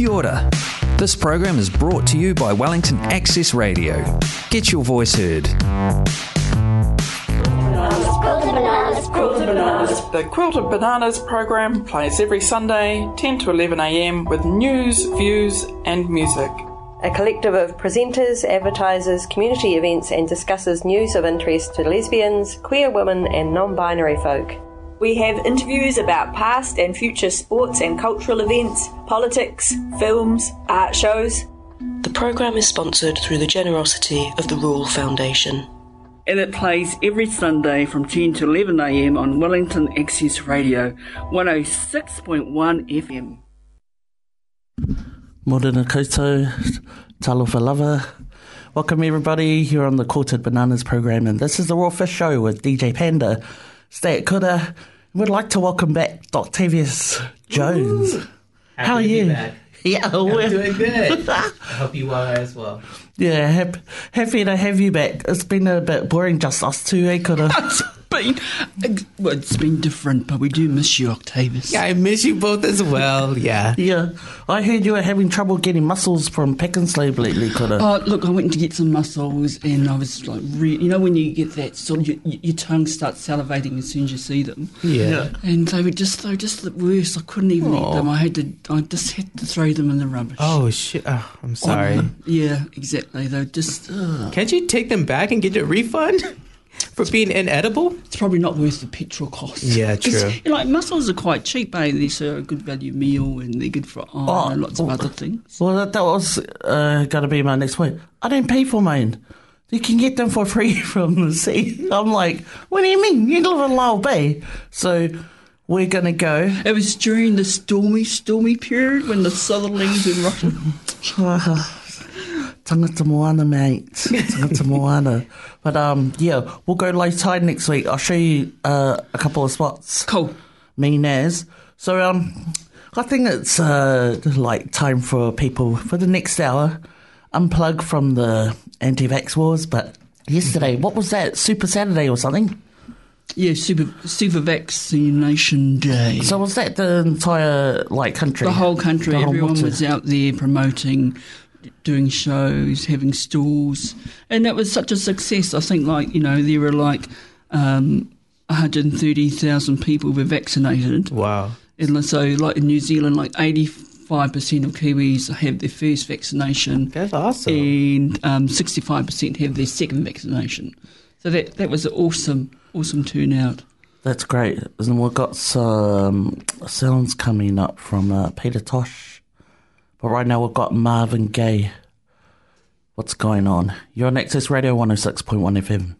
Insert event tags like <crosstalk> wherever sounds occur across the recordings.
Kia ora. This program is brought to you by Wellington Access Radio. Get your voice heard. The Quilted Bananas program plays every Sunday, 10 to 11 am, with news, views, and music. A collective of presenters, advertisers, community events, and discusses news of interest to lesbians, queer women, and non binary folk. We have interviews about past and future sports and cultural events, politics, films, art shows. The programme is sponsored through the generosity of the Rule Foundation. And it plays every Sunday from 10 to 11 am on Wellington Access Radio, 106.1 FM. Morena koutou, talofa lava. Welcome everybody here on the Quilted Bananas program and this is the Raw Fish Show with DJ Panda. Stay at Kura. We'd like to welcome back Octavius Jones. Happy How are you? back. <laughs> Yeah, I'm we're- doing good. <laughs> I hope you are as well. yeah, hap- happy to have you back. It's been a bit boring just us two, eh, Kura? <laughs> Been, well, it's been different, but we do miss you, Octavius. Yeah, I miss you both as well. Yeah. yeah, I heard you were having trouble getting mussels from Pick lately, Kura. Oh, look, I went to get some mussels and I was like, re- you know, when you get that sort of, your, your tongue starts salivating as soon as you see them. Yeah. And they were just, they were just the worst. I couldn't even eat them. I had to, I just had to throw them in the rubbish. Oh shit! Oh, I'm sorry. Yeah, exactly. They were just, ugh. Can't you take them back and get a refund <laughs> for being inedible? it's probably not worth the petrol cost. Yeah, <laughs> true. You know, like mussels are quite cheap, eh? They're a good value meal and they're good for iron Oh, and lots of oh. other things. Well, that, that was uh, going to be my next point. I didn't pay for mine. You can get them for <laughs> free from the sea. I'm like, what do you mean? You live in Lyall Bay. So we're going to go. It was during the stormy, stormy period when the southerlies in Russia. <laughs> Tangata Moana, mate. Tangata Moana. <laughs> But um, yeah, we'll go low tide next week. I'll show you uh, a couple of spots. Cool. Me, Naz. So um, I think it's uh, like time for people for the next hour unplug from the anti-vax wars. But yesterday, what was that? Super Saturday or something? Yeah, super, super vaccination day. So was that the entire like country? the whole country, The whole everyone water? was out there promoting, doing shows, having stalls, and that was such a success. I think, like you know, there were like um, 130,000 people were vaccinated, Wow. and so like in New Zealand, like 85 percent of Kiwis have their first vaccination, That's awesome. and um, 65 percent have their second vaccination. So that that was an awesome, awesome turnout. That's great. And we've got some sounds coming up from uh, Peter Tosh. But right now we've got Marvin Gaye. What's going on? You're on Access Radio 106.1 FM.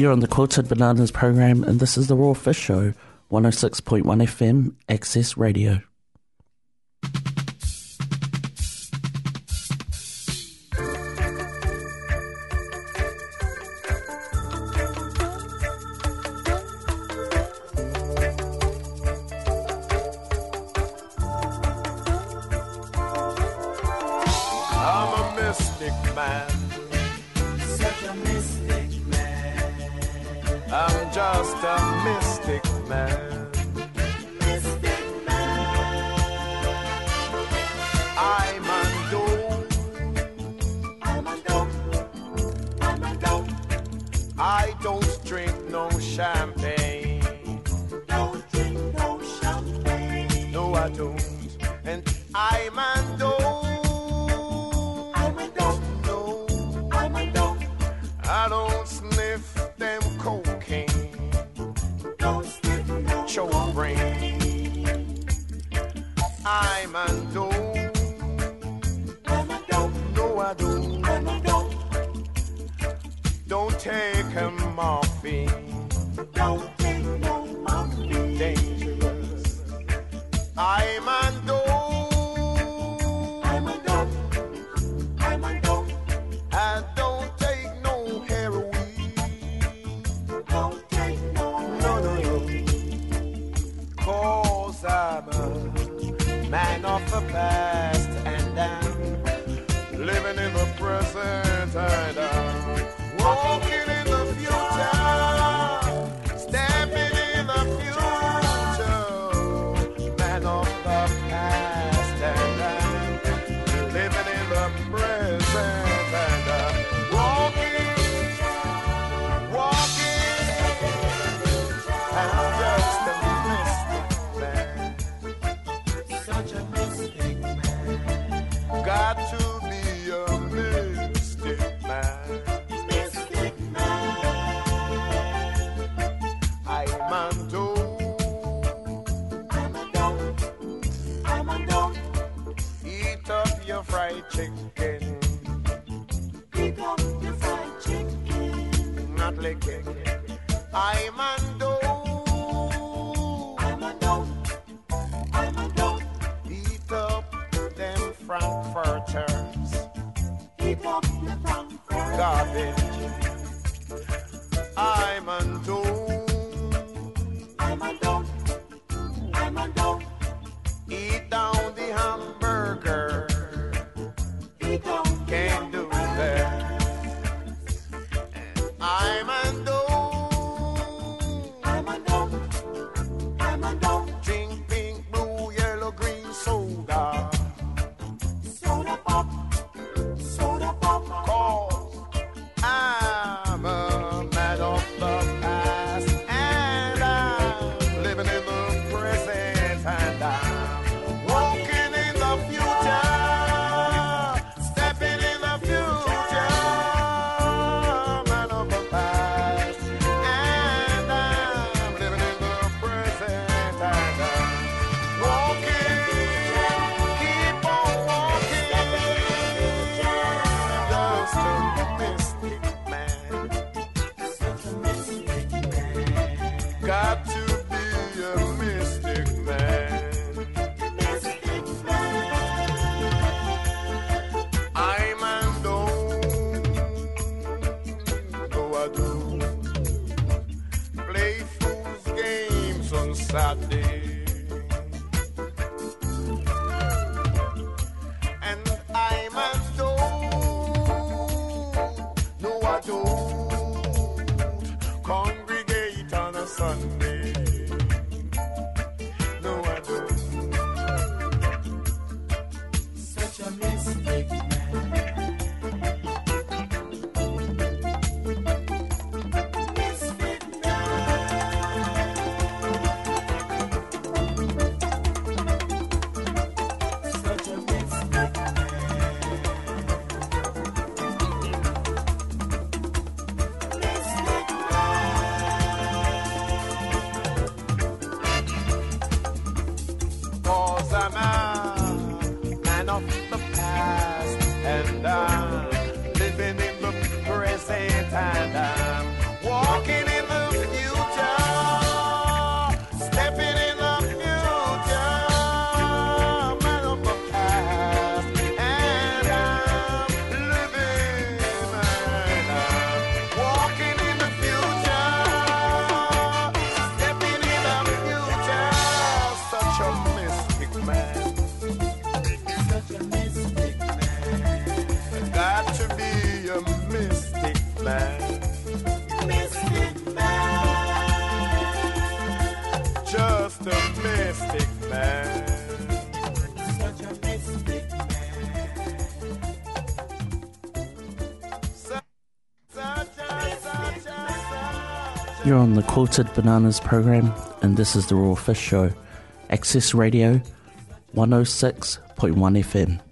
You're on the Quilted Bananas program, and this is The Raw Fish Show, 106.1 FM, Access Radio. Don't take a morphine. and I'm living in the present and I'm walking in You're on the Quilted Bananas program, and this is the Raw Fish Show. Access Radio 106.1 FM.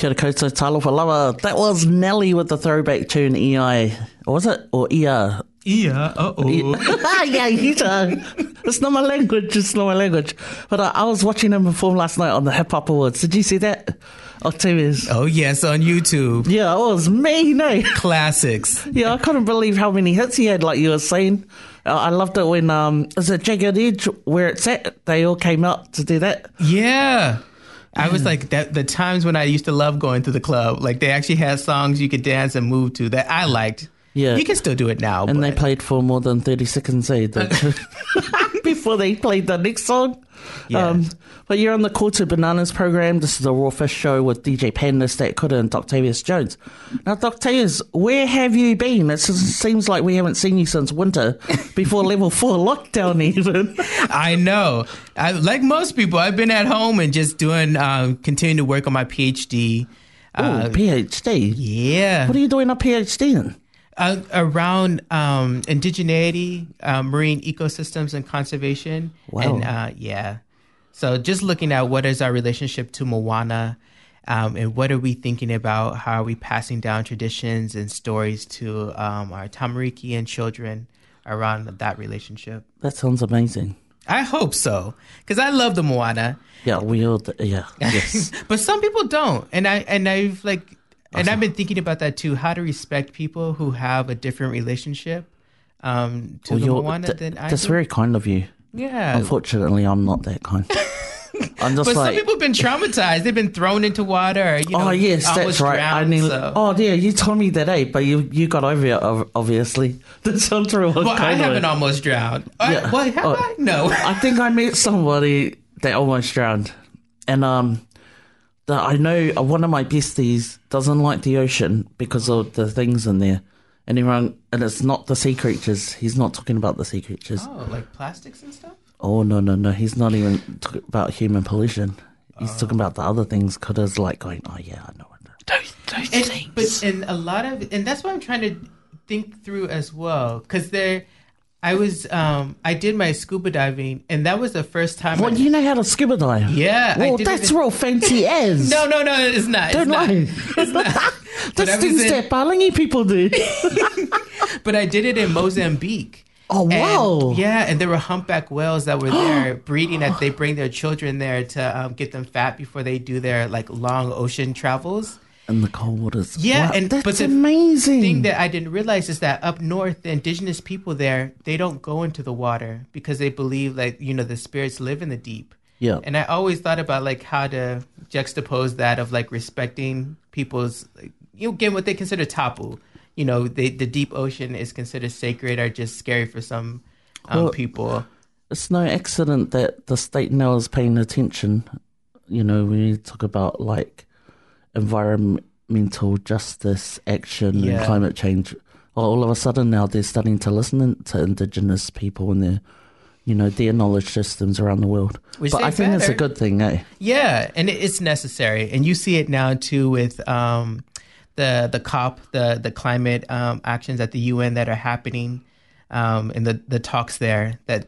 Kia koutou, talofa lava. That was Nelly with the throwback tune EI. Or was it? Or ER? Yeah. Uh oh. <laughs> yeah, you know. It's not my language. It's not my language. But I, I was watching him perform last night on the Hip Hop Awards. Did you see that? Octavius. Oh yes, on YouTube. Yeah, it was mean, eh? Classics. <laughs> Yeah, I couldn't believe how many hits he had, like you were saying. Uh, I loved it when, um, is it Jagged Edge where it's at? They all came out to do that. Yeah. I was like that. The times when I used to love going to the club, like they actually had songs you could dance and move to that I liked. Yeah. you can still do it now. And they played for more than 30 seconds, eh? The- <laughs> <laughs> Before they played the next song. Yeah. Um, but you're on the Quilted Bananas program. This is the Raw Fish Show with DJ Panda, Stat Kuda, and Octavius Jones. Now, Octavius, where have you been? It seems like we haven't seen you since winter, <laughs> before level four lockdown, even. I know. I, like most people, I've been at home and just doing, um, continuing to work on my PhD. Oh, Uh, PhD. yeah. What are you doing a PhD in? Uh, around um, indigeneity, uh, marine ecosystems, and conservation. Wow. And uh, yeah, so just looking at what is our relationship to Moana, um, and what are we thinking about? How are we passing down traditions and stories to um, our Tamariki and children around that relationship? That sounds amazing. I hope so, because I love the Moana. Yeah, we all, yeah, <laughs> yes. but some people don't and i and i've like and i've been thinking about that too how to respect people who have a different relationship um to Well, the you're- th- than i that's do. very kind of you. yeah Unfortunately, I'm not that kind. <laughs> I'm just but like, some people have been traumatized they've been thrown into water you know oh yes, that's right. I mean, so- oh yeah, you told me that, eh? But you you got over it, obviously. <laughs> That's real. well i haven't almost drowned I- Yeah. well have Oh. i no I think I met somebody that almost drowned, and um, the, I know uh, one of my besties doesn't like the ocean because of the things in there, and everyone, and it's not the sea creatures. He's not talking about the sea creatures. oh like plastics and stuff Oh no no no! He's not even talking about human pollution. He's talking about the other things. Because like going, oh yeah, I know. I know. Those, those and, things. but and a lot of and that's what i'm trying to think through as well because there i was um i did my scuba diving and that was the first time Well, I, you know how to scuba dive. Yeah, Well, that's real fancy <laughs> as. no no no it's not don't it's not. lie. It's not. That's things in- that Palangi people do. <laughs> but i did it in mozambique Oh And- wow! yeah, and there were humpback whales that were there <gasps> breeding. That they bring their children there to um, get them fat before they do their like long ocean travels. In the cold waters. Yeah, Wow, and that's but the amazing. thing that I didn't realize is that up north, the indigenous people there they don't go into the water because they believe like you know the spirits live in the deep. yeah, And I always thought about like how to juxtapose that of like respecting people's like, you know again what they consider tapu. You know, they, the deep ocean is considered sacred or just scary for some um, Well- people. it's no accident that the state now is paying attention. You know, when you talk about like environmental justice action Yeah. and climate change, all of a sudden now they're starting to listen to indigenous people and their, you know, their knowledge systems around the world. Which but I think it's a good thing, eh? Yeah, and it's necessary, and you see it now too with um, the the COP, the the climate um, actions at the UN that are happening, um, and the the talks there that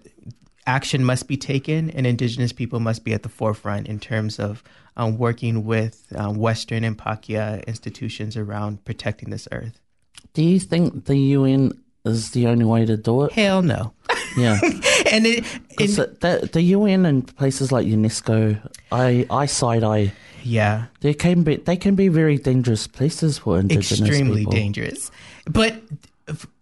action must be taken, and Indigenous people must be at the forefront in terms of um, working with um, Western and Pakeha institutions around protecting this earth. Do you think the UN is the only way to do it? Hell no, Yeah. <laughs> and it, the, the, UN and places like UNESCO, I, I side eye. yeah, They can be they can be very dangerous places for indigenous extremely people. dangerous. But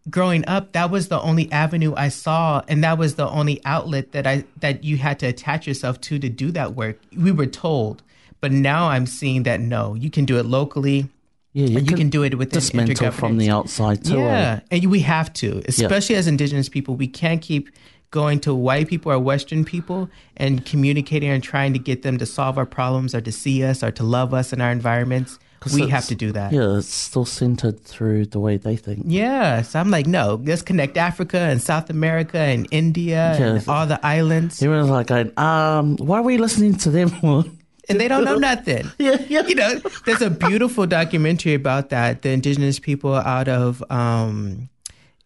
growing up, that was the only avenue I saw, and that was the only outlet that I that you had to attach yourself to to do that work. We were told, but now I'm seeing that no, you can do it locally. Yeah, you, and you can do it with the dismantle from the outside too. Yeah, and we have to, especially as Indigenous people. We can't keep going to white people or Western people and communicating and trying to get them to solve our problems or to see us or to love us in our environments. 'Cause We have to do that. Yeah, it's still centered through the way they think. Yeah, so I'm like, no, let's connect Africa and South America and India and all the islands, Everyone's like, going, um, why are we listening to them more? <laughs> and they don't know nothing. <laughs> yeah, yeah. You know, there's a beautiful documentary about that. The indigenous people out of um,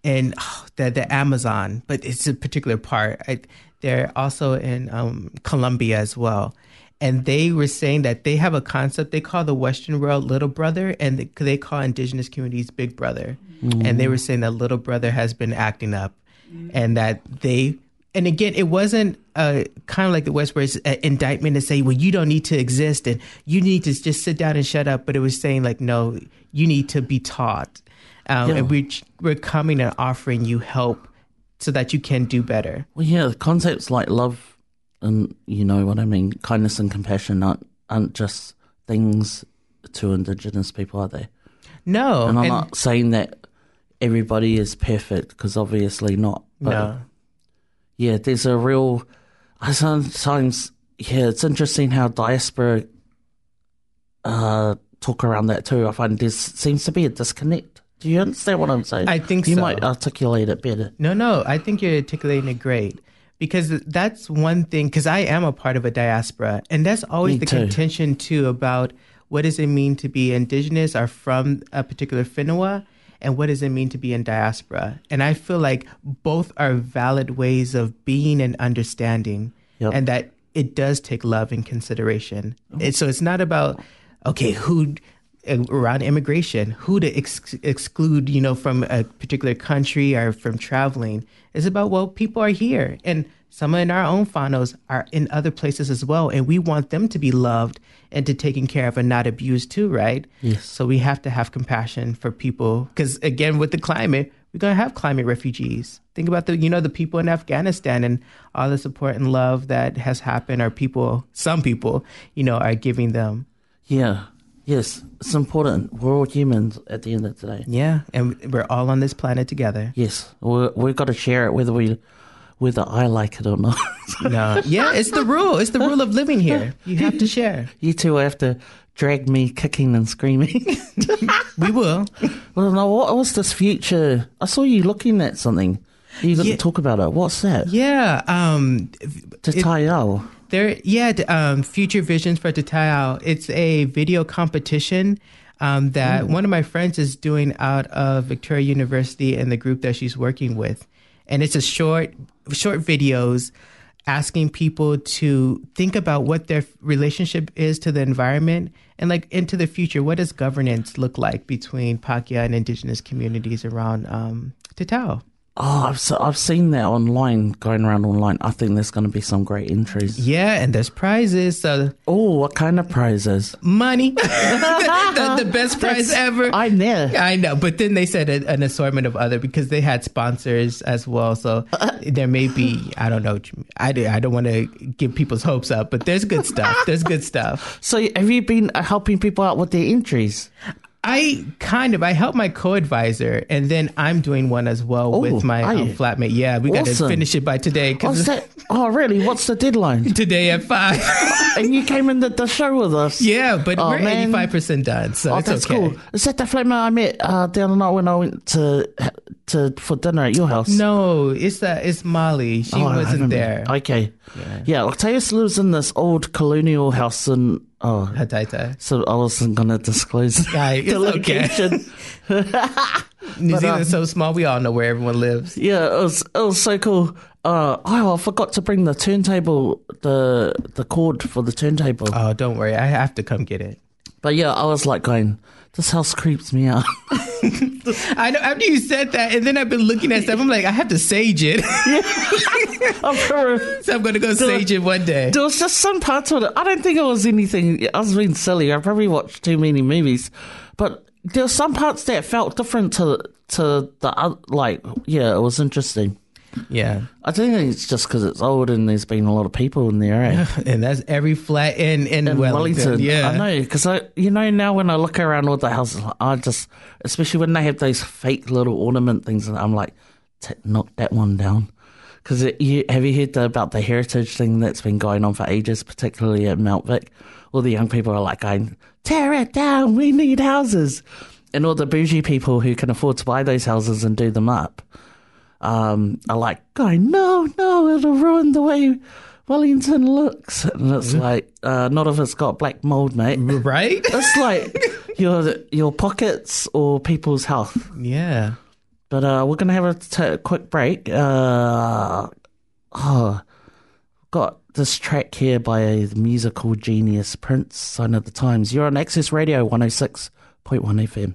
in oh, the the Amazon, but it's a particular part. I, they're also in um, Colombia as well, and they were saying that they have a concept they call the Western world little brother, and they, call indigenous communities big brother. And they were saying that little brother has been acting up, and that they. And again, it wasn't uh, kind of like the West, where it's an indictment to say, "Well, you don't need to exist, and you need to just sit down and shut up." But it was saying, like, "No, you need to be taught, um, Yeah. and we're we're coming and offering you help so that you can do better." Well, yeah, concepts like love and you know what I mean, kindness and compassion aren't, aren't just things to Indigenous people, are they? No, and I'm and- not saying that everybody is perfect because obviously not. But No. Yeah, there's a real. I sometimes yeah, it's interesting how diaspora uh, talk around that too. I find there seems to be a disconnect. Do you understand what I'm saying? I think you so. might articulate it better. No, no, I think you're articulating it great because that's one thing. Because I am a part of a diaspora, and that's always Me the too. contention too about what does it mean to be indigenous or from a particular Whenua, and what does it mean to be in diaspora. And I feel like both are valid ways of being and understanding, Yep. and that it does take love and consideration. Mm-hmm. And so it's not about okay who Uh, around immigration, who to ex- exclude, you know, from a particular country or from traveling. It's about well, people are here, and some in our own whanos are in other places as well, and we want them to be loved and to taken care of and not abused too, right? Yes. So we have to have compassion for people because again, with the climate, we're gonna have climate refugees. Think about the, you know, the people in Afghanistan and all the support and love that has happened, or people, some people, you know, are giving them. Yeah. Yes, it's important. We're all humans at the end of the day. Yeah, and we're all on this planet together. Yes, we we've got to share it whether we whether I like it or not. <laughs> No, yeah, it's the rule. It's the rule of living here. You have to share. You two have to drag me kicking and screaming. <laughs> we will. Well, no, what was this future? I saw you looking at something. You got to talk about it. What's that? Yeah, um, Te Taiao. There, yeah, um, Future Visions for Te Taiao. It's a video competition um, that one of my friends is doing out of Victoria University and the group that she's working with, and it's a short, short videos asking people to think about what their relationship is to the environment and like into the future. What does governance look like between Pakeha and Indigenous communities around um, Te Taiao? Oh, I've se- I've seen that online, going around online. I think there's going to be some great entries. Yeah, and there's prizes. So oh, what kind of prizes? Money, <laughs> the, the best prize ever. I'm there. I know, but then they said a, an assortment of other because they had sponsors as well. So there may be I don't know. I, do- I don't want to give people's hopes up, but there's good stuff. There's good stuff. <laughs> So have you been uh, helping people out with their entries? I kind of I help my co-advisor, and then I'm doing one as well Oh, with my um, flatmate. Yeah, we got to finish it by today. What's that? Oh, really? What's the deadline? <laughs> Today at five. <laughs> and you came in the, the show with us. Yeah, but oh, we're eighty five percent done, so oh, it's that's okay. cool. Is that the flatmate I met uh, the other night when I went to to for dinner at your house? No, it's uh, it's Molly. She Oh, wasn't there. Okay. Yeah, Octavius lives in this old colonial house in. Oh, Hataitai. So I wasn't going to disclose <laughs> Right, the it's okay. location. <laughs> <laughs> New But, Zealand's so small, we all know where everyone lives. Yeah, it was it was so cool. Uh, oh, I forgot to bring the turntable, the the cord for the turntable. Oh, don't worry, I have to come get it. But yeah, I was like going, this house creeps me out. <laughs> I know after you said that, and then I've been looking at stuff. I'm like, I have to sage it. <laughs> I'm so I'm gonna go sage it one day. There was just some parts of it. I don't think it was anything. I was being silly. I probably watched too many movies, but there were some parts that felt different to to the other. Like, yeah, it was interesting. Yeah, I think it's just because it's old and there's been a lot of people in there. Eh? <laughs> and that's every flat in in, in Wellington. Wellington. Yeah, I know because I, you know, now when I look around all the houses, I just, especially when they have those fake little ornament things, and I'm like, knock that one down. Because you have you heard the, about the heritage thing that's been going on for ages, particularly at Mount Vic? All the young people are like going, tear it down. We need houses, and all the bougie people who can afford to buy those houses and do them up. Um, are like going, no, no, it'll ruin the way Wellington looks. And it's like, uh, not if it's got black mold, mate. right? It's like <laughs> your your pockets or people's health. Yeah. But uh, we're gonna have a t- quick break. Uh, oh, got this track here by the musical genius Prince, Sign of the Times. You're on Access Radio 106.1 FM.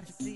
Will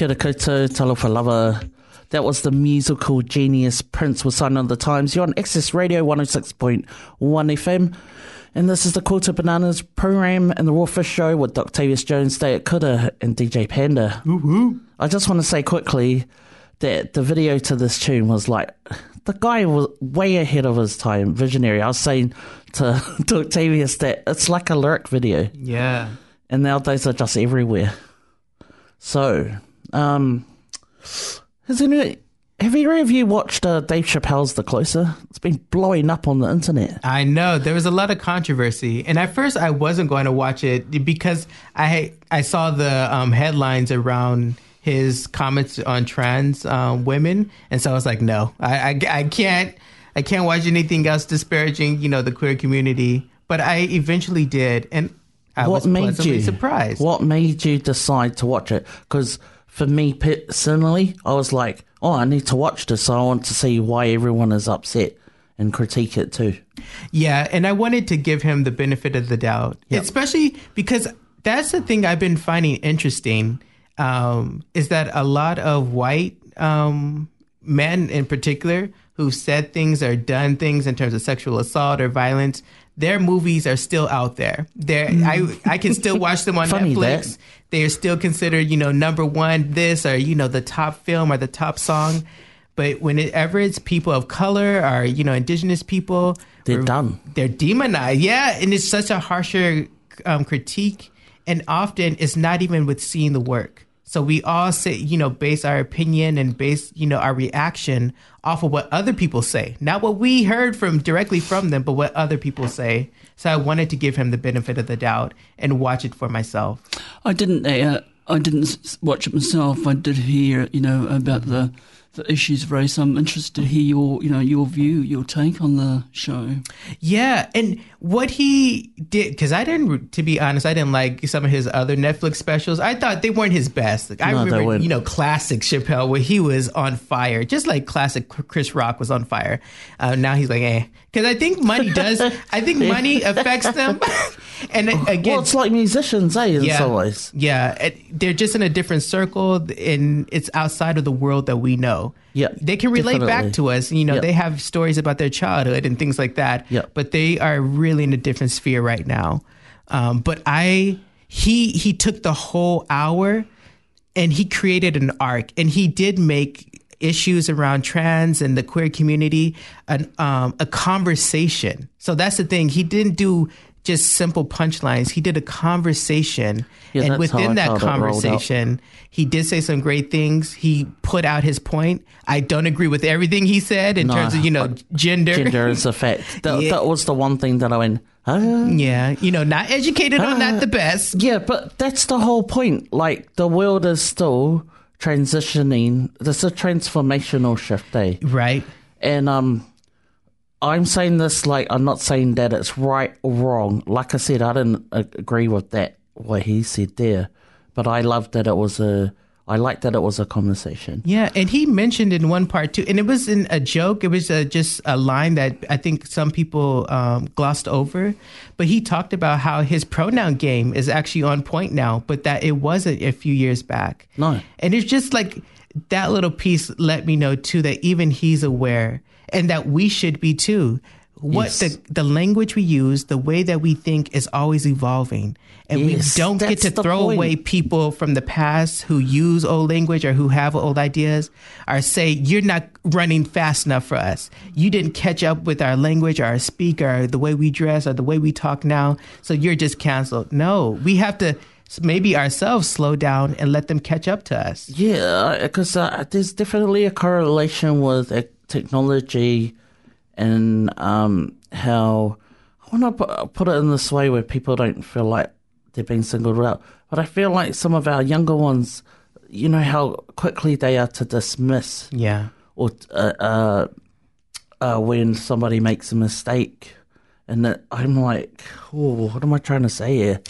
Kia koutou, talofa lava. That was the musical genius Prince was Sign o' the Times. You're on Access Radio 106.1 FM. And this is the Quilted Bananas program and the Raw Fish Show with Octavius Jones, Stay at Kuda, and DJ Panda. I just want to say quickly that the video to this tune was like, the guy was way ahead of his time, visionary. I was saying to, <laughs> to Octavius that it's like a lyric video. Yeah. And nowadays they're just everywhere. So, um, has any, have either of you watched uh, Dave Chappelle's The Closer? It's been blowing up on the internet. I know there was a lot of controversy, and at first I wasn't going to watch it because I I saw the um, headlines around his comments on trans um, women, and so I was like, no, I, I I can't I can't watch anything else disparaging you know the queer community. But I eventually did, and I what was made pleasantly you surprised. What made you decide to watch it? Because for me personally, I was like, oh, I need to watch this. I want to see why everyone is upset and critique it too. Yeah, and I wanted to give him the benefit of the doubt, Yep. especially because that's the thing I've been finding interesting um, is that a lot of white um, men, in particular, who've said things or done things in terms of sexual assault or violence, their movies are still out there. They're, I I can still watch them on <laughs> Netflix. that. They are still considered, you know, number one this or you know the top film or the top song. But whenever it's people of color or you know indigenous people, They're done. They're demonized. Yeah, and it's such a harsher um, critique, and often it's not even with seeing the work. So we all say, you know, base our opinion and base, you know, our reaction off of what other people say, not what we heard from directly from them, but what other people say. So I wanted to give him the benefit of the doubt and watch it for myself. I didn't. Uh, I didn't watch it myself. I did hear, you know, about the the issues raised. I'm interested to hear your, you know, your view, your take on the show. Yeah, and what he did because I didn't, to be honest, I didn't like some of his other Netflix specials. I thought they weren't his best. Like, I No, remember, you know, classic Chappelle where he was on fire, just like classic Chris Rock was on fire. Uh, now he's like, eh, because I think money does. I think <laughs> money affects them. <laughs> and again, Well, it's like musicians, eh? In some ways. yeah, it- they're just in a different circle, and it's outside of the world that we know. Yeah, they can relate definitely. back to us. You know, Yep. they have stories about their childhood and things like that. Yep. but they are really in a different sphere right now. Um, but I, he, he took the whole hour, and he created an arc, and he did make issues around trans and the queer community an, um, a conversation. So that's the thing. He didn't do just simple punchlines. He did a conversation, Yeah, and within that felt it rolled out. conversation, he did say some great things. He put out his point. I don't agree with everything he said in No, terms of you know <laughs> gender. Gender is a fact. <laughs> That, Yeah. that was the one thing that I went, ah. Yeah, you know, not educated on that the best. Yeah, but that's the whole point. Like, the world is still transitioning. There's a transformational shift, eh? Right. And, um, I'm saying this like I'm not saying that it's right or wrong. Like I said, I didn't agree with that what he said there, but I loved that it was a. I like that it was a conversation. Yeah, and he mentioned in one part too, and it wasn't a joke. It was uh just a line that I think some people um, glossed over. But he talked about how his pronoun game is actually on point now, but that it wasn't a few years back. No. And it's just like that little piece let me know too that even he's aware and that we should be too. What Yes. the the language we use, the way that we think is always evolving. And Yes, we don't get to throw point. away people from the past who use old language or who have old ideas or say you're not running fast enough for us. You didn't catch up with our language or our speak or the way we dress or the way we talk now, so you're just canceled. No, we have to maybe ourselves slow down and let them catch up to us. Yeah, because uh, there's definitely a correlation with uh, technology and um, how I want to put, put it in this way where people don't feel like they're being singled out. But I feel like some of our younger ones, you know, how quickly they are to dismiss Yeah. or uh, uh, uh, when somebody makes a mistake. And that I'm like, oh, what am I trying to say here?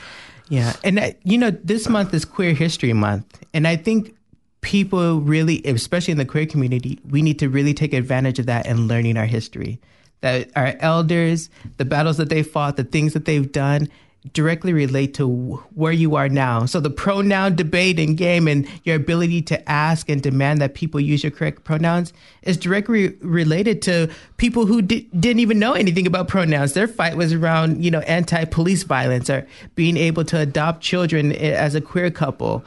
Yeah, and uh, you know, this month is Queer History Month, and I think people really, especially in the queer community, we need to really take advantage of that and learning our history. That our elders, the battles that they fought, the things that they've done, directly relate to where you are now. So the pronoun debate and game and your ability to ask and demand that people use your correct pronouns is directly related to people who di- didn't even know anything about pronouns. Their fight was around, you know, anti-police violence or being able to adopt children as a queer couple.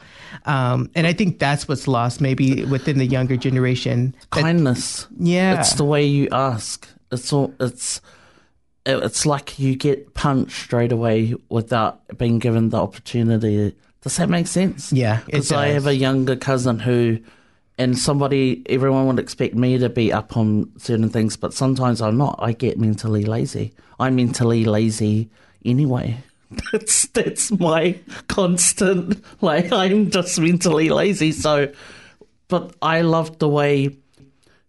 Um, and I think that's what's lost maybe within the younger generation. That- Kindness. Yeah. It's the way you ask. It's all. It's. It- It's like you get punched straight away without being given the opportunity. Does that make sense? Yeah, Because I have a younger cousin who, and somebody, everyone would expect me to be up on certain things, but sometimes I'm not. I get mentally lazy. I'm mentally lazy anyway. <laughs> That's that's my constant. Like I'm just mentally lazy. So, but I love the way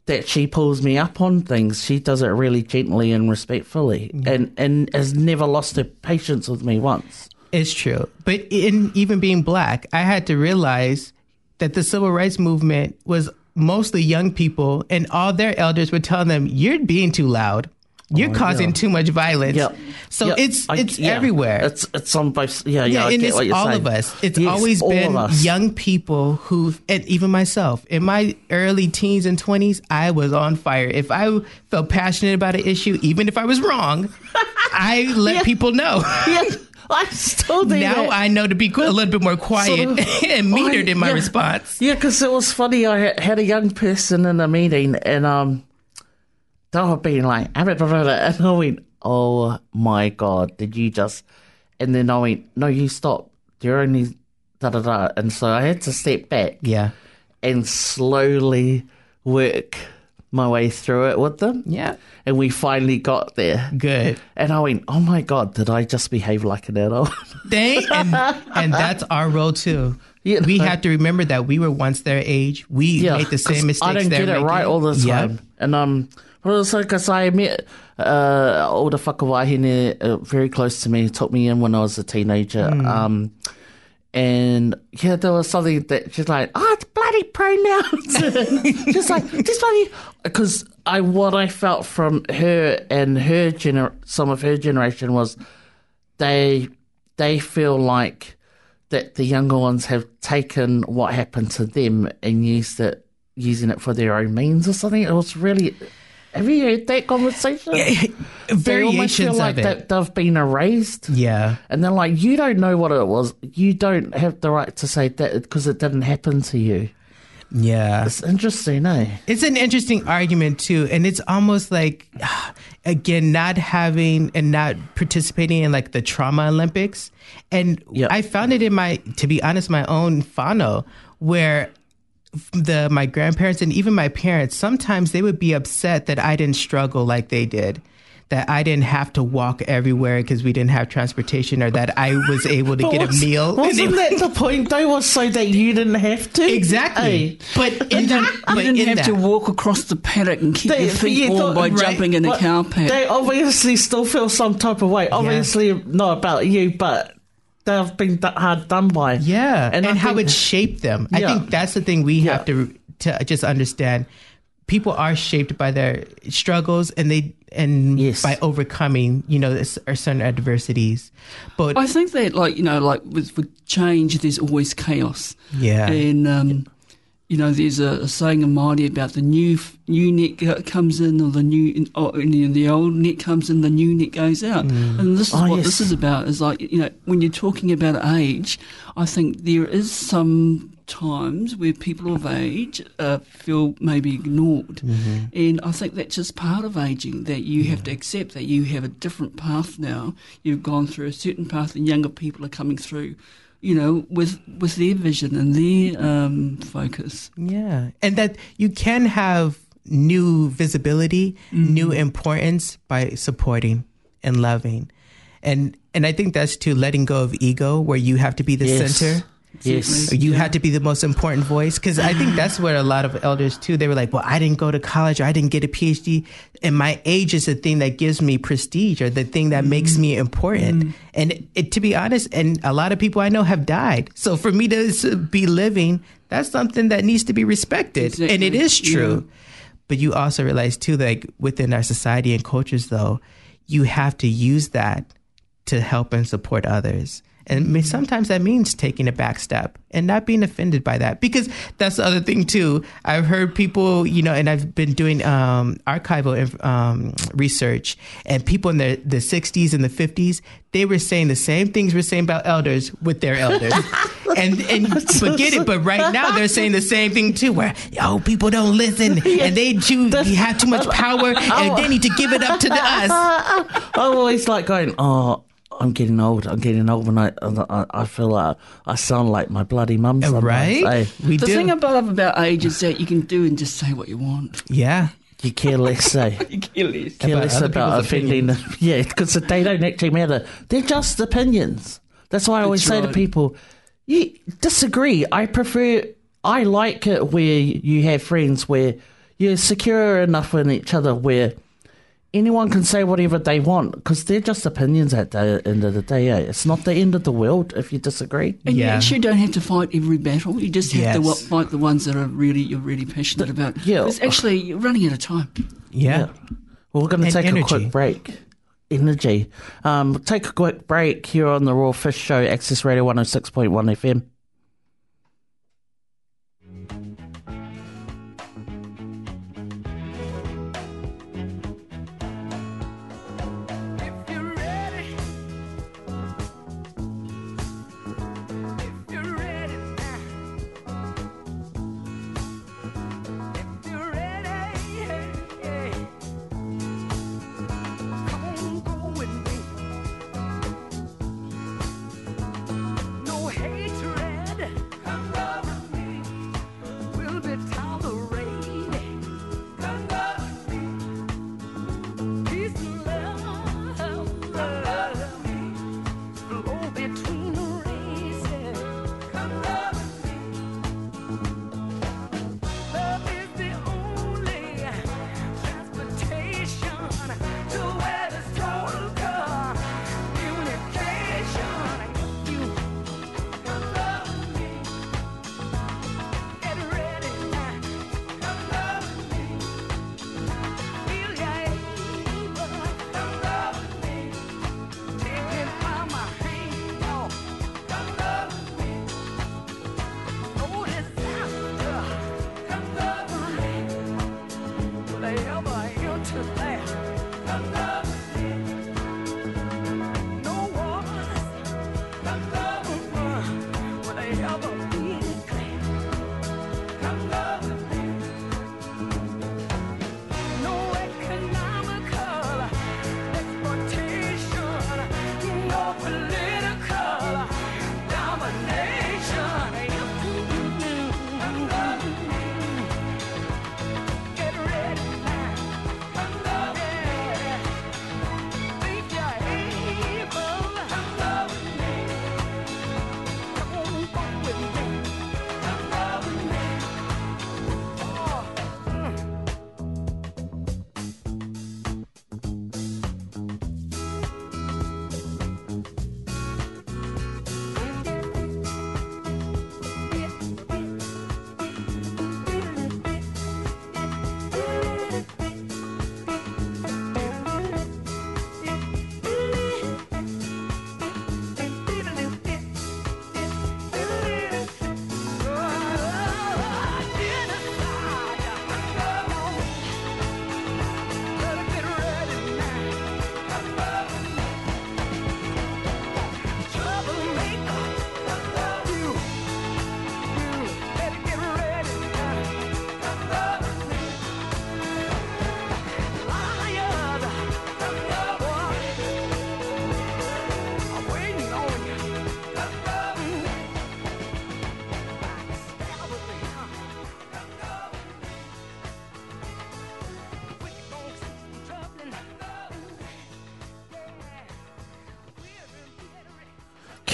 that she pulls me up on things. She does it really gently and respectfully, mm-hmm. and and has never lost her patience with me once. It's true. But in even being black, I had to realize that the civil rights movement was mostly young people, and all their elders would tell them, "You're being too loud. You're Oh, causing yeah. too much violence." Yeah. So Yep. it's I- it's yeah. everywhere. It's it's on both. Yeah, yeah. I and it's all saying. of us. It's Yes, always been young people who, and even myself, in my early teens and twenties, I was on fire. If I felt passionate about an issue, even if I was wrong, <laughs> I let people know. yeah, I still do now that. I know to be a little bit more quiet Sort of- <laughs> and metered I- in my yeah. response. Yeah, because it was funny. I had a young person in a meeting, and um, were being like, "Ah, blah, blah, blah," and I went, "Oh my god, did you just?" And then I went, "No, you stop. You're only da da da." And so I had to step back Yeah. and slowly work my way through it with them. Yeah. And we finally got there. Good. And I went, "Oh my god, did I just behave like an adult?" <laughs> They and, and that's our role too. Yeah. We have to remember that we were once their age. We made the same mistakes. I don't get it right all the Yep. time. And um, also because I met uh, older whakawahine uh, very close to me, took me in when I was a teenager. Hmm. Um, and yeah, there was something that she's like, oh, it's bloody pronouns. <laughs> she's like, just bloody, because I what I felt from her and her gener, some of her generation was they they feel like that the younger ones have taken what happened to them and used it using it for their own means or something. It was really. Have you heard that conversation? almost Variations feel of like it. that they've been erased. Yeah. And they're like, you don't know what it was. You don't have the right to say that because it didn't happen to you. Yeah. It's interesting, eh? It's an interesting argument too, and it's almost like <sighs> again not having and not participating in like the trauma Olympics. And I found it in my, to be honest, my own whānau where the my grandparents and even my parents sometimes they would be upset that I didn't struggle like they did. That I didn't have to walk everywhere because we didn't have transportation, or that I was able to get a meal. Wasn't that the point? They was so that you didn't have to. Exactly. But in You didn't, but you didn't have that, to walk across the paddock and keep They- your feet warm thought- by right, jumping in but cow paddock. They obviously still feel some type of way. Obviously, not about you, but they've been d- hard done by. Yeah, and, I how think- it shaped them. I think that's the thing we have to to just understand. People are shaped by their struggles, and they and by overcoming, you know, certain adversities. But I think that, like you know, like with with change, there's always chaos. Yeah. and um, you know, there's a, a saying in Māori about the new new net comes in, or the new or the the old net comes in, the new net goes out. Mm. And this is Oh, what yes. this is about. Is like you know, when you're talking about age, I think there is some times where people of age uh, feel maybe ignored. Mm-hmm. And I think that's just part of aging, that you have to accept that you have a different path now. You've gone through a certain path, and younger people are coming through, you know, with, with their vision and their um, focus. Yeah. And that you can have new visibility, new importance by supporting and loving. And and I think that's to letting go of ego where you have to be the Yes. center. Yes. You had to be the most important voice because I think that's where a lot of elders too. They were like, "Well, I didn't go to college, or I didn't get a PhD, and my age is the thing that gives me prestige, or the thing that makes mm. me important." Mm. And it, it, to be honest, and a lot of people I know have died. So for me to be living, that's something that needs to be respected, and it is true. Yeah. But you also realize too, like within our society and cultures, though, you have to use that to help and support others. And may- sometimes that means taking a back step and not being offended by that. Because that's the other thing, too. I've heard people, you know, and I've been doing um, archival um, research, and people in the, the 60s and the 50s, they were saying the same things we're saying about elders with their elders. <laughs> and and forget it, but right now they're saying the same thing, too, where, oh, people don't listen, <laughs> and they do have too much power, and they need to give it up to the, us. <laughs> I'm always like going, oh, I'm getting old. I'm getting old, and I, I, I feel like I sound like my bloody mum. sometimes, Right? eh? We the do. thing I love about age is that you can do and just say what you want. yeah. You care less, eh? <laughs> You care less. care About less about offending them. Yeah, because they don't actually matter. They're just opinions. That's why I always That's say to people, you disagree. I prefer, I like it where you have friends where you're secure enough in each other where anyone can say whatever they want because they're just opinions at the end of the day. Eh? It's not the end of the world if you disagree. And you actually don't have to fight every battle. You just have to Yes. wa- fight the ones that are really you're really passionate about. yeah. It's actually you're running out of time. Yeah. Well, we're going to And take a quick break. Energy. Um, take a quick break here on the Raw Fish Show, Access Radio 106.1 FM.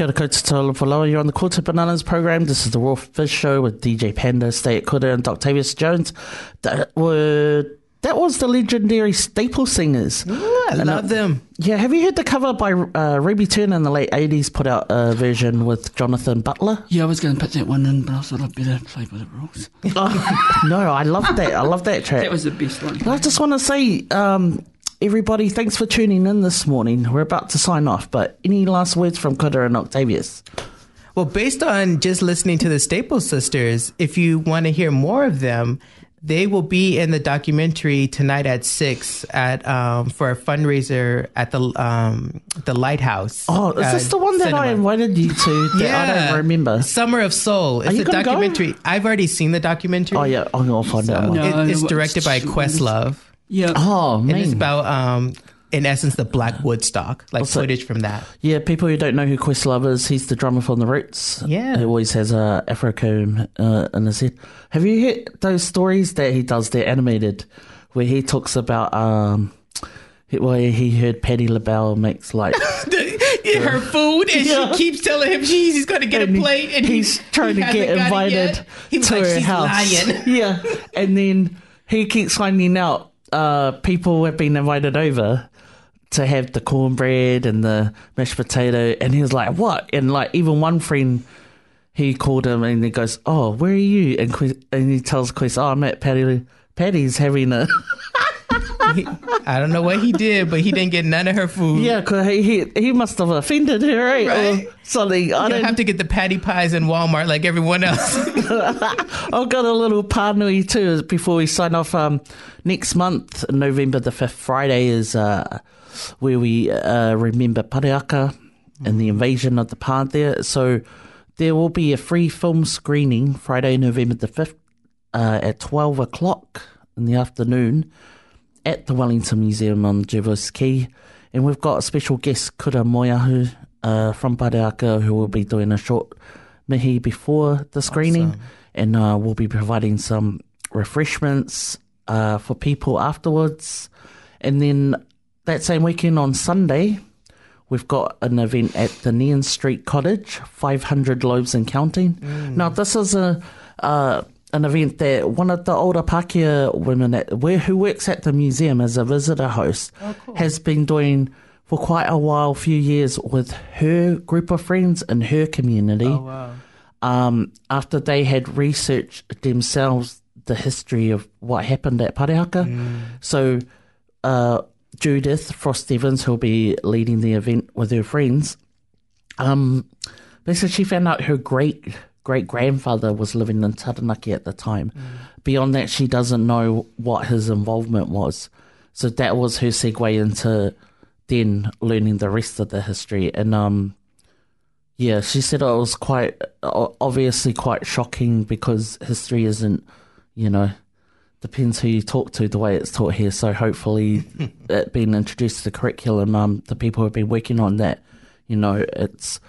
Kia ora koutou tō Whalawa. You're on the Quilted Bananas program. This is the Raw Fish Show with DJ Panda, Stay at Kuta, and Octavius Jones. That were that was the legendary Staple Singers. I love them. Yeah, have you heard the cover by uh, Ruby Turner in the late '80s? Put out a version with Jonathan Butler. Yeah, I was going to put that one in, but I thought I'd better play by the rules. Oh, <laughs> no, I love that. I love that track. That was the best one. I just want to say, um, everybody, thanks for tuning in this morning. We're about to sign off, but any last words from Kuda and Octavius? Well, based on just listening to the Staples sisters, if you want to hear more of them, they will be in the documentary tonight at six at um, for a fundraiser at the um, the Lighthouse. Oh, is this uh, the one that I cinema. invited you to? That I don't remember. Summer of Soul. It's you a gonna go? documentary. I've already seen the documentary. Oh yeah, I'm gonna find out. So more. No. it- it's it's directed by Questlove. Yeah. Oh man, And it's about, um, in essence, the Black Woodstock, like Also- footage from that. Yeah, people who don't know who Questlove is, he's the drummer from The Roots. Yeah. He always has a afro comb uh, in his head. Have you heard those stories that he does? They're animated, where he talks about um, where he heard Patti LaBelle makes like <laughs> her food, and Yeah. she keeps telling him she's, he's going to get And a plate, and he's he, trying he to get hasn't got it invited yet. He was to like, her house. lying. <laughs> yeah, and then he keeps finding out uh, people have been invited over to have the cornbread and the mashed potato, and he was like, "What?" And like even one friend. He called him and he goes, "Oh, where are you?" And Quiz, and he tells Quiz, "Oh, I'm at. Patti's having a <laughs> He- I don't know what he did, but he didn't get none of her food. yeah, 'cause he, he he must have offended her, right? Right. Or something. I You don't have to get the patty pies in Walmart like everyone else. <laughs> I've got a little pānui too before we sign off. Um, next month, November the 5th, Friday, is uh, where we uh, remember Parihaka and the invasion of the there. So there will be a free film screening Friday, November the 5th uh, at 12 o'clock in the afternoon at the Wellington Museum on Jervis Quay. And we've got a special guest, Kura Moeahu uh, from Parihaka, who will be doing a short mihi before the screening. Awesome. And uh, we'll be providing some refreshments uh, for people afterwards. And then that same weekend on Sunday, we've got an event at the Nairn Street Cottage, 500 Loaves and Counting. Now, this is a uh, an event that one of the older Pakeha women at, where, who works at the museum as a visitor host has been doing for quite a while, few years, with her group of friends in her community Oh, wow. um, after they had researched themselves the history of what happened at Parihaka. So uh, Judith Frost Evans, who'll be leading the event with her friends, um, basically she found out her great great grandfather was living in Taranaki at the time. Beyond that, she doesn't know what his involvement was. So that was her segue into then learning the rest of the history. And um, yeah, she said it was quite obviously quite shocking because history isn't, you know, depends who you talk to the way it's taught here. So hopefully, <laughs> it being introduced to the curriculum, um, the people who've been working on that, you know, it's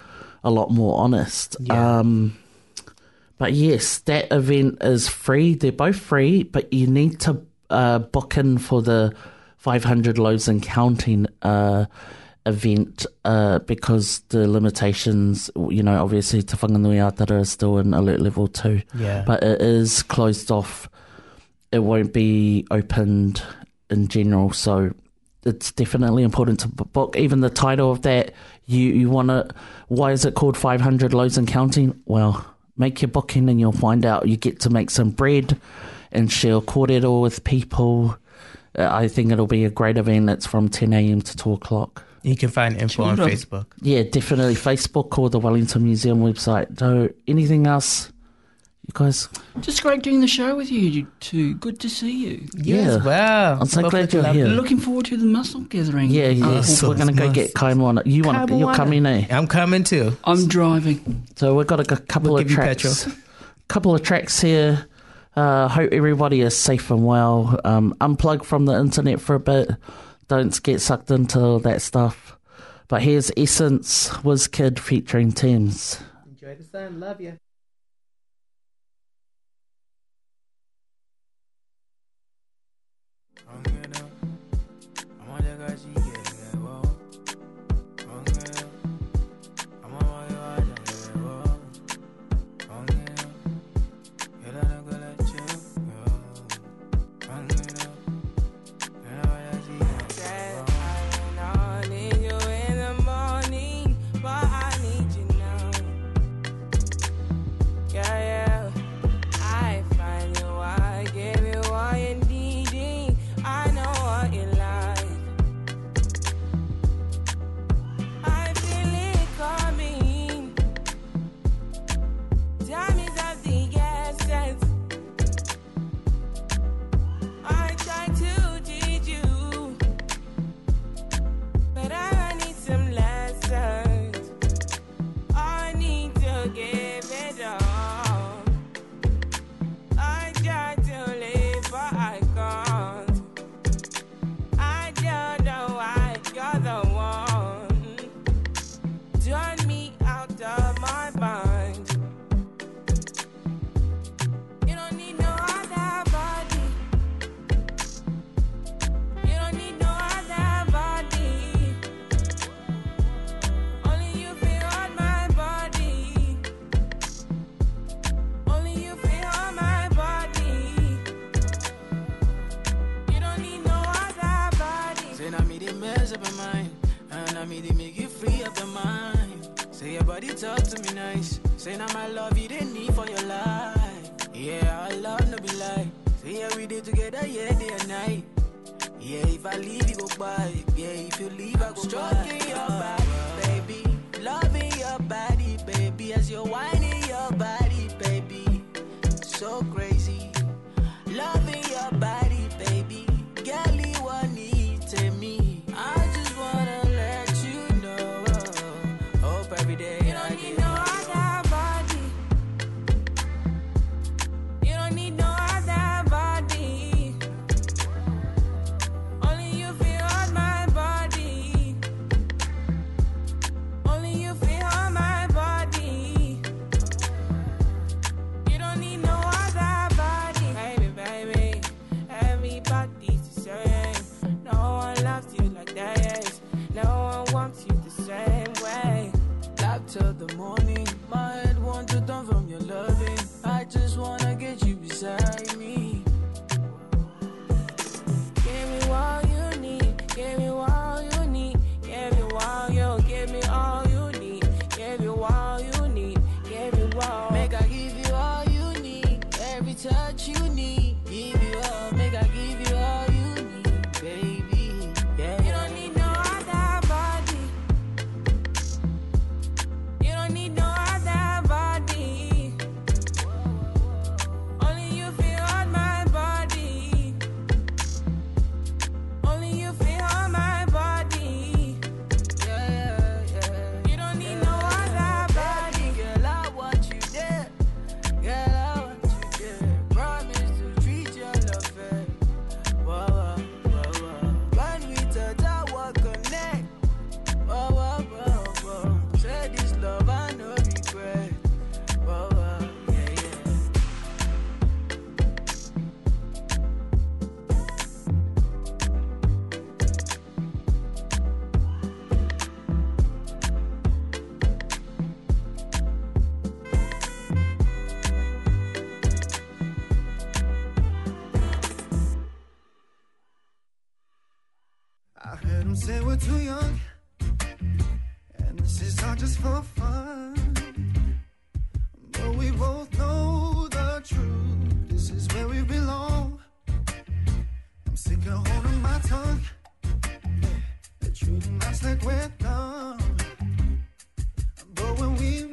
a lot more honest. Yeah. Um, but yes, that event is free. They're both free, but you need to uh, book in for the 500 loaves and counting uh, event uh, because the limitations, you know, obviously Te Whanganui-a-Tara is still in alert level two. Yeah. But it is closed off. It won't be opened in general. So it's definitely important to book. Even the title of that, you, you want to, why is it called 500 Loaves and Counting? Well, make your booking and you'll find out you get to make some bread and share kōrero with people. Uh, I think it'll be a great event. It's from 10 a.m. to 2 o'clock. You can find info on Facebook. Yeah, definitely Facebook or the Wellington Museum website. So, anything else, you guys? Just great doing the show with you, you two. Good to see you. Yes, Yeah. wow. I'm so Both glad look you're here. Looking forward to the mussel gathering. Yeah, yeah. Mussels, we're gonna go get mussels. Kaimon. You want? You're Kaimon. coming, eh? I'm coming too. I'm driving. So we've got a couple We'll of give tracks. petrol. <laughs> Couple of tracks here. Uh, hope everybody is safe and well. Um, unplug from the internet for a bit. Don't get sucked into that stuff. But here's Essence Was Kid featuring Thames. Enjoy the sun. Love you. Say we're too young, and this is all just for fun. But we both know the truth. This is where we belong. I'm sick of holding my tongue. The truth must like we're done. But when we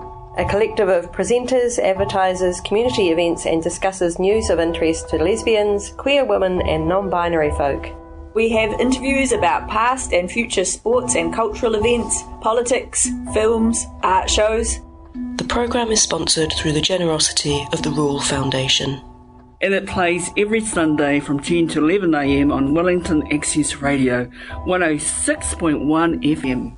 a collective of presenters, advertisers, community events, and discusses news of interest to lesbians, queer women, and non binary folk. We have interviews about past and future sports and cultural events, politics, films, art shows. The programme is sponsored through the generosity of the Rural Foundation. And it plays every Sunday from 10 to 11am on Wellington Access Radio 106.1 FM.